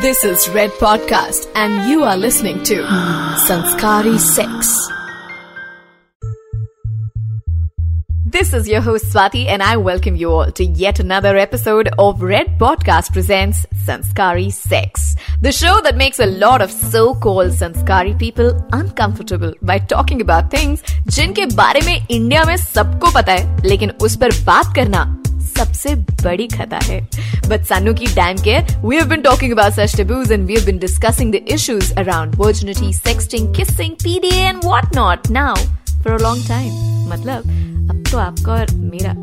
This is Red Podcast, and you are listening to Sanskari Sex. This is your host Swati, and I welcome you all to yet another episode of Red Podcast presents Sanskari Sex, the show that makes a lot of so-called Sanskari people uncomfortable by talking about things जिनके बारे में India में सबको पता है लेकिन उस पर बात करना सबसे बड़ी खता है। बट सानू की damn care we have been talking about such taboos and we have been discussing the issues around virginity sexting kissing PDA and what not now for a long time मतलब अब तो आपका और मेरा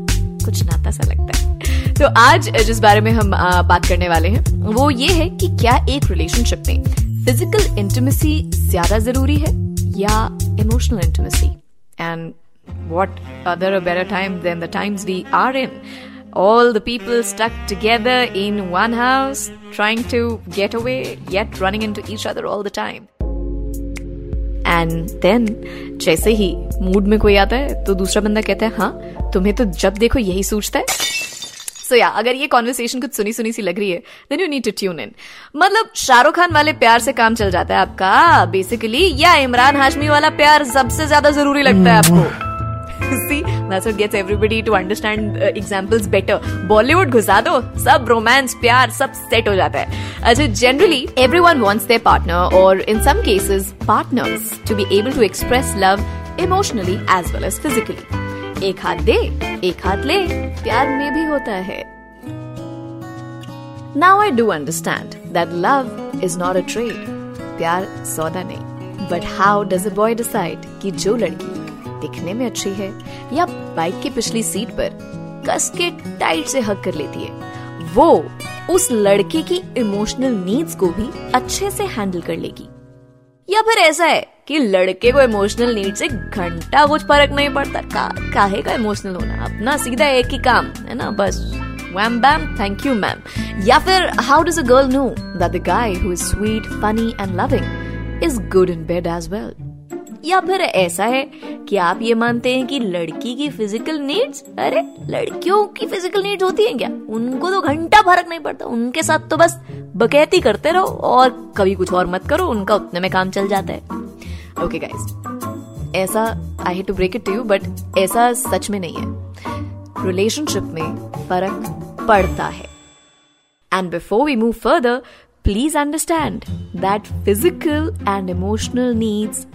कुछ नाता सा लगता है। तो आज, जिस बारे में हम बात करने वाले हैं, वो ये है कि क्या एक रिलेशनशिप में फ़िज़िकल इंटीमेसी ज़्यादा ज़रूरी है या emotional intimacy and what other a better time than the times we are in All the people stuck together in one house, trying to get away, yet running into each other all the time. And then जैसे ही mood में कोई आता है तो दूसरा बंदा कहता है हाँ तुम्हें तो जब देखो यही सोचता है. सो या अगर ये कॉन्वर्सेशन कुछ सुनी सुनी सी लग रही है then you need to tune in मतलब शाहरुख खान वाले प्यार से काम चल जाता है आपका. बेसिकली या इमरान हाशमी वाला प्यार सबसे ज़्यादा ज़रूरी लगता है आपको. That's what gets everybody to understand uh, examples better. Bollywood घुसा दो सब रोमांस प्यार सब सेट हो जाता है अच्छा generally everyone wants their partner or in some cases partners to be able to express love emotionally as well as physically. एक हाथ दे एक हाथ ले प्यार में भी होता है Now I do understand that love is not a trade. प्यार सौदा नहीं but how does a boy decide कि जो लड़की दिखने में अच्छी है या बाइक की पिछली सीट पर कस के टाइट से हक कर लेती है। वो उस लड़के की इमोशनल नीड्स को भी अच्छे से हैंडल कर लेगी। या फिर ऐसा है कि लड़के को इमोशनल नीड से घंटा कुछ फ़र्क नहीं पड़ता। का, काहे का इमोशनल होना? अपना सीधा एक ही काम है ना? बस wham bam thank you ma'am या फिर how does a girl know that the guy who is sweet funny and loving is good in bed as well? या फिर ऐसा है कि आप ये मानते हैं कि लड़की की फ़िज़िकल नीड्स अरे, लड़कियों की फ़िज़िकल नीड्स होती हैं क्या? उनको तो घंटा फ़र्क नहीं पड़ता। उनके साथ तो बस बकैती करते रहो और कभी कुछ और मत करो, उनका उतने में काम चल जाता है। ओके गाइस ऐसा I hate to break it to you but ऐसा सच में नहीं है। रिलेशनशिप में फ़र्क पड़ता है। And before we move further please understand that physical and emotional needs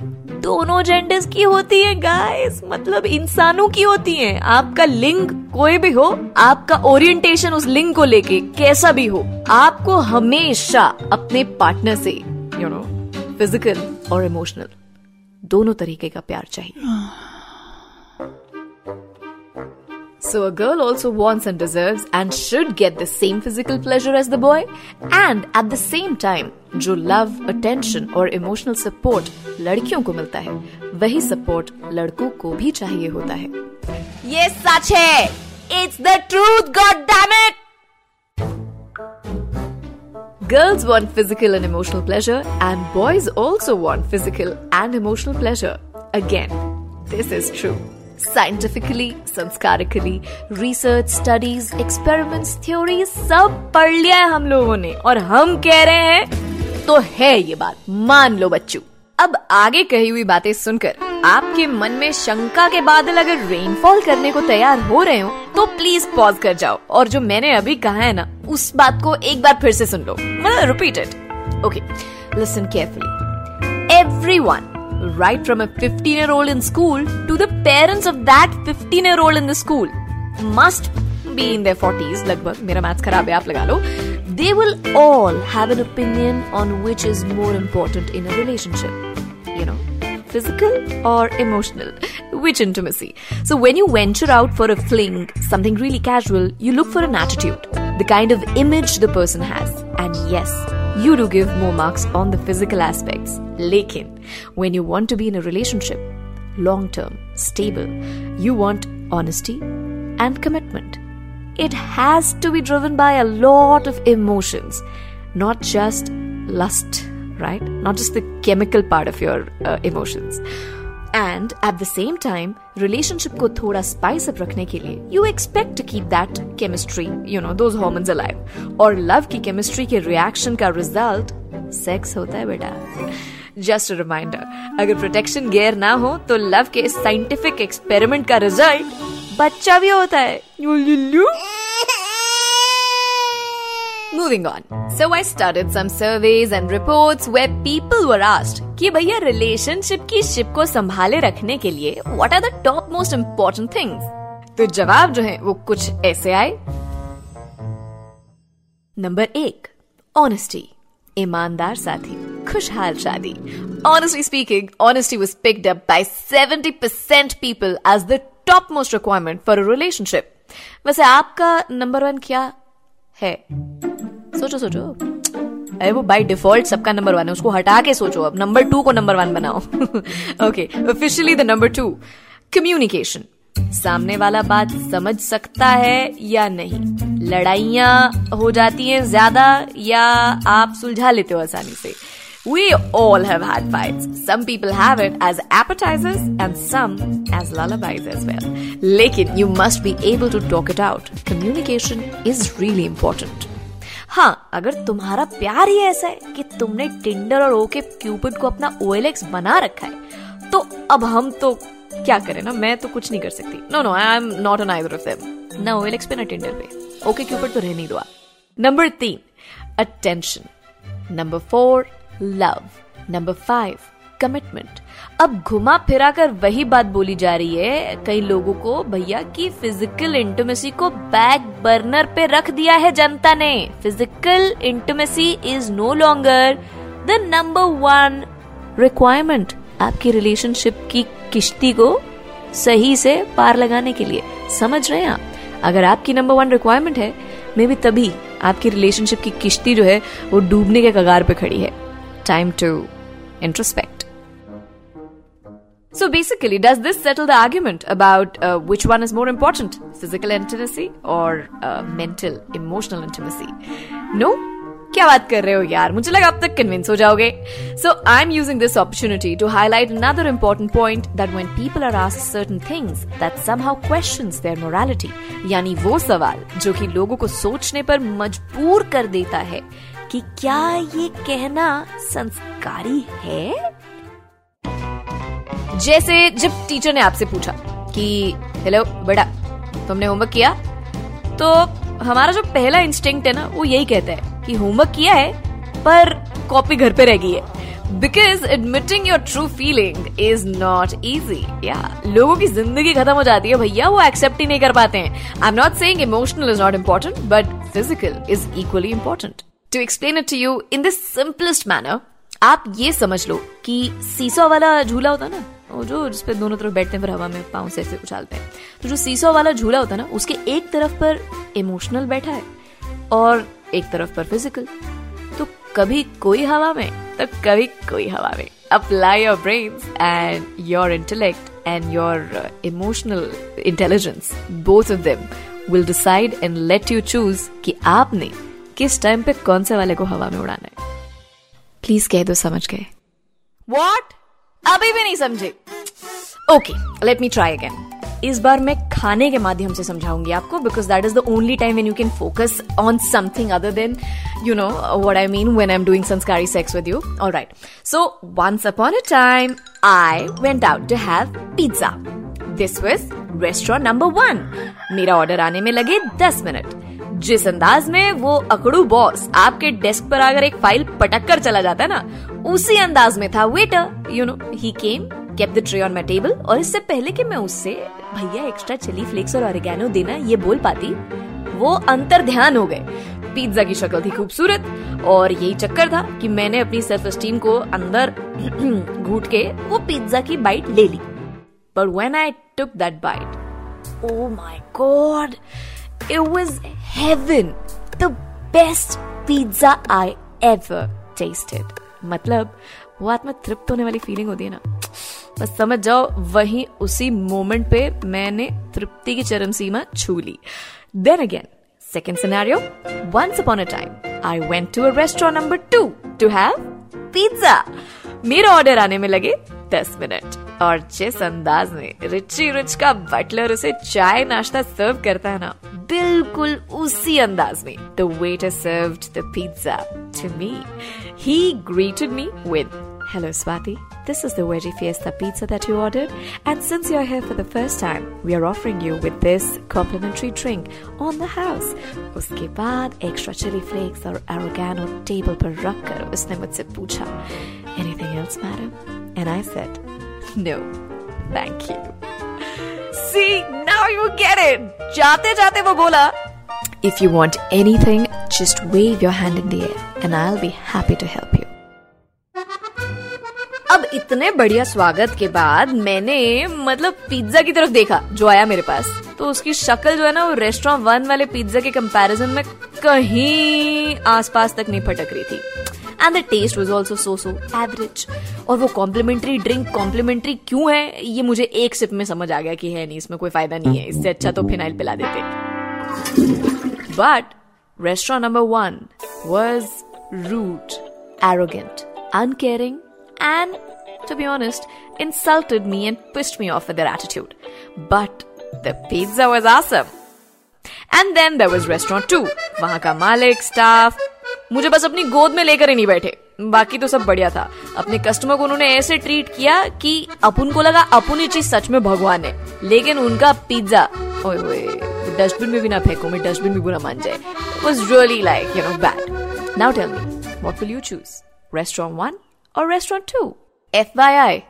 दोनों जेंडर्स की होती है गाइस मतलब इंसानों की होती है। आपका लिंग कोई भी हो, आपका ओरिएंटेशन उस लिंग को लेके कैसा भी हो, आपको हमेशा अपने पार्टनर से यू नो फ़िज़िकल और इमोशनल दोनों तरीके का प्यार चाहिए। So a girl also wants and deserves and should get the same physical pleasure as the boy and at the same time जो love, attention और emotional support लड़कियों को मिलता है वही support लड़कों को भी चाहिए होता है ये सच है It's the truth, God damn it! Girls want physical and emotional pleasure, and boys also want physical and emotional pleasure. Again, this is true. Scientifically संस्कारically research studies experiments theory सब पढ़ लिया है हम लोगों ने। और हम कह रहे हैं तो है ये बात, मान लो बच्चों। अब आगे कही हुई बातें सुनकर, आपके मन में शंका के बादल अगर रेनफॉल करने को तैयार हो रहे हो तो प्लीज़ पॉज कर जाओ। और जो मैंने अभी कहा है ना, उस बात को एक बार फिर से सुन लो। Repeat it okay listen carefully everyone right from a 15 year old in school to the parents of that 15 year old in the school. Must be in their 40s, lagbhag, mera maths kharab hai, aap laga lo. They will all have an opinion on which is more important in a relationship. You know, physical or emotional? Which intimacy? So, when you venture out for a fling, something really casual, you look for an attitude, the kind of image the person has. And yes, you do give more marks on the physical aspects. Lekin, when you want to be in a relationship, long term, stable, you want honesty and commitment. It has to be driven by a lot of emotions, not just lust, right? Not just the chemical part of your uh, emotions. And at the same time relationship को थोड़ा spice up रखने के लिए you expect to keep that chemistry you know those alive और love की chemistry के reaction का result sex होता है बेटा। जस्ट रिमाइंडर अगर प्रोटेक्शन गेयर ना हो तो लव के साइंटिफिक एक्सपेरिमेंट का रिज़ल्ट बच्चा भी होता है। Moving on. So I studied some surveys and reports where people were asked कि भैया रिलेशनशिप की शिप को संभाले रखने के लिए what are the top most important things तो जवाब जो है वो कुछ ऐसे आए नंबर एक ऑनेस्टी ईमानदार साथी खुशहाल शादी honestly speaking honesty was picked up by 70% people as the top most requirement for a relationship. वैसे आपका नंबर वन क्या है सोचो सोचो अरे वो बाय डिफ़ॉल्ट सबका नंबर वन है उसको हटा के सोचो अब नंबर टू को नंबर वन बनाओ okay officially the number two communication सामने वाला बात समझ सकता है या नहीं लड़ाइयाँ हो जाती हैं ज़्यादा या आप सुलझा लेते हो आसानी से We all have had fights. Some people have it as appetizers and some as lullabies as well. Lekin you must be able to talk it out. Communication is really important. हाँ अगर तुम्हारा प्यार ही ऐसा है कि तुमने टिंडर और okay Cupid को अपना OLX बना रखा है तो अब हम तो क्या करें ना? मैं तो कुछ नहीं कर सकती। No no I am not an either of them ना ओ पे, ना टिंडर पे। ओके क्यूपिड तो रह नहीं दो नंबर तीन attention number four love number five commitment अब घुमा फिरा कर वही बात बोली जा रही है कई लोगों को, भैया, कि फ़िज़िकल इंटीमेसी को बैक बर्नर पे रख दिया है जनता ने। Physical intimacy is no longer the number one requirement आपकी रिलेशनशिप की किश्ती को सही से पार लगाने के लिए। समझ रहे हैं आप? अगर आपकी नंबर वन रिक्वायरमेंट है, मे भी तभी आपकी रिलेशनशिप की किश्ती जो है, वो डूबने के कगार पे खड़ी है। Time to introspect So basically, does this settle the argument about uh, which one is more important, physical intimacy or uh, mental, emotional intimacy? No? क्या बात कर रहे हो यार मुझे लगा अब तक कन्विंस हो जाओगे so I am using this opportunity to highlight another important point that when people are asked certain things that somehow questions their morality यानी वो सवाल जो कि लोगों को सोचने पर मजबूर कर देता है कि क्या ये कहना संस्कारी है जैसे जब टीचर ने आपसे पूछा कि हेलो बेटा तुमने होमवर्क किया? तो हमारा जो पहला इंस्टिंक्ट है ना, वो यही कहता है कि होमवर्क किया है, पर कॉपी घर पे रह गई है. Because admitting your true feeling is not easy या लोगों की ज़िंदगी खत्म हो जाती है, भैया, वो एक्सेप्ट ही नहीं कर पाते हैं। I am not saying emotional is not important but physical is equally important to explain it to you in this simplest manner आप ये समझ लो कि सीसो वाला झूला होता ना वो जो जिस जिसपे दोनों तरफ़ बैठते हैं, फिर हवा में पाँव से ऐसे उछालते हैं। तो जो सीसो वाला झूला होता है ना, उसके एक तरफ़ पर इमोशनल बैठा है और एक तरफ़ पर फ़िज़िकल तो कभी कोई हवा में तो कभी कोई हवा में। Apply your brain and your intellect and your emotional intelligence both of them will decide and let you choose कि आपने किस टाइम पे कौन से वाले को हवा में उड़ाना है। प्लीज़ कह दो, समझ गए। वॉट अभी भी नहीं समझे। Okay let me try again इस बार मैं खाने के माध्यम से समझाऊँगी आपको because that is the only time when you can focus on something other than you know what I mean when I am doing संस्कारी sex with you all right so once upon a time I went out to have pizza this was restaurant number one मेरा order आने में लगे दस minute जिस अंदाज में वो अकड़ू बॉस आपके डेस्क पर अगर एक फ़ाइल पटक कर चला जाता है ना, उसी अंदाज में था। Waiter you know he came kept the tray on my table और इससे पहले कि मैं उससे, भैया एक्स्ट्रा चिली फ्लेक्स और ऑरिगेनो देना, ये बोल पाती? वो अंतर ध्यान हो गए। पिज्जा की शक्ल थी खूबसूरत और यही चक्कर था कि मैंने अपनी सेल्फ स्टीम को अंदर घूट के वो पिज्जा की बाइट ले ली। पर when I took that bite oh my God It was heaven. The best pizza I ever tasted. मतलब वो आत्मा तृप्त होने वाली फीलिंग होती है ना बस समझ जाओ, वही उसी मोमेंट पे मैंने तृप्ति की चरम सीमा छू ली then again second scenario once upon a time I went to a restaurant number two to have pizza मेरा ऑर्डर आने में लगे दस मिनट और जिस अंदाज में रिची रिच का बटलर उसे चाय नाश्ता सर्व करता है ना बिल्कुल उसी अंदाज में the waiter served the pizza to me he greeted me with Hello, Swati. This is the Veggie Fiesta pizza that you ordered. And since you're here for the first time, we are offering you with this complimentary drink on the house. उसके बाद extra chili flakes और oregano table पर रख कर उसने मुझसे पूछा Anything else, madam? And I said, No, thank you. See, now you get it. जाते जाते वो बोला If you want anything, just wave your hand in the air and I'll be happy to help you. अब इतने बढ़िया स्वागत के बाद मैंने मतलब पिज्जा की तरफ़ देखा जो आया मेरे पास तो उसकी शक्ल जो है ना वो रेस्टोरेंट वन वाले पिज्जा के कंपैरिजन में कहीं आसपास तक नहीं फटक रही थी and the taste was also so so average और वो कॉम्प्लीमेंट्री ड्रिंक कॉम्प्लीमेंट्री क्यों है ये मुझे एक सिप में समझ आ गया कि है नहीं इसमें कोई फ़ायदा नहीं है इससे अच्छा तो फिनाइल पिला देते but restaurant number one was rude arrogant uncaring and, to be honest, insulted me and pissed me off with their attitude. But the pizza was awesome. And then there was restaurant 2. वहाँ का मालिक staff मुझे बस अपनी गोद में लेकर ही नहीं बैठे। बाकी तो सब बढ़िया था। अपने कस्टमर को उन्होंने ऐसे ट्रीट किया कि अपन को लगा अपन ही चीज़ सच में भगवान है। लेकिन उनका पिज्जा डस्टबिन में भी ना फेंको, मैं डस्टबिन भी बुरा मान जाए। Was really like you know bad now tell me what will you choose restaurant one और restaurant two if I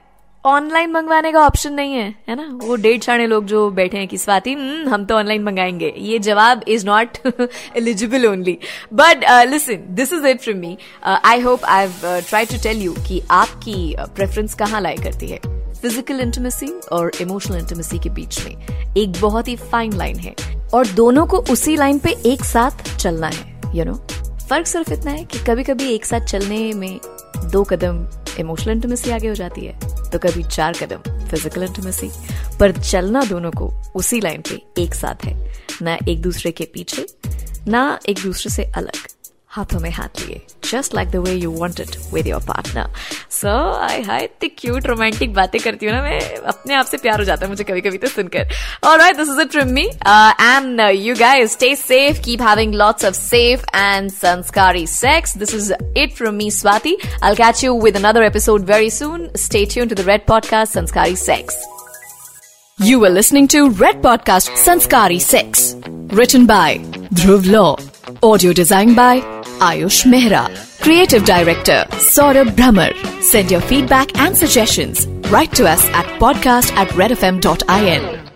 online मंगवाने का ऑप्शन नहीं है है ना? वो डेढ़ छाने लोग जो बैठे हैं कि स्वाति हम्म, हम तो ऑनलाइन मंगाएँगे। ये जवाब is not eligible only but listen this is it from me I hope I try to tell you कि आपकी प्रेफरेंस uh, कहाँ लाई करती है? फ़िज़िकल इंटीमेसी और इमोशनल इंटीमेसी के बीच में एक बहुत ही फाइन लाइन है। और दोनों को उसी लाइन पे एक साथ चलना है यू you नो know? फ़र्क सिर्फ़ इतना है कि कभी कभी एक साथ चलने में दो कदम इमोशनल इंटीमेसी आगे हो जाती है। तो कभी चार कदम फ़िज़िकल इंटीमेसी पर चलना दोनों को उसी लाइन पे एक साथ है। ना एक दूसरे के पीछे, ना एक दूसरे से अलग। हाथों में हाथ लिए just like the way you want it with your partner so I hi इतनी क्यूट रोमांटिक बातें करती हूँ ना मैं अपने आप से प्यार हो जाता है मुझे कभी कभी तो सुनकर। और this is it from me and you guys stay safe keep having lots of safe and संस्कारी sex this is it from me Swati I catch you with another episode very soon stay tune to the red podcast संस्कारी sex You were listening to Red Podcast Sanskari Sex, written by Dhruv Law, audio designed by Ayush Mehra. Creative Director Saurabh Brahmer. Send your feedback and suggestions. Write to us at podcast at redfm.in.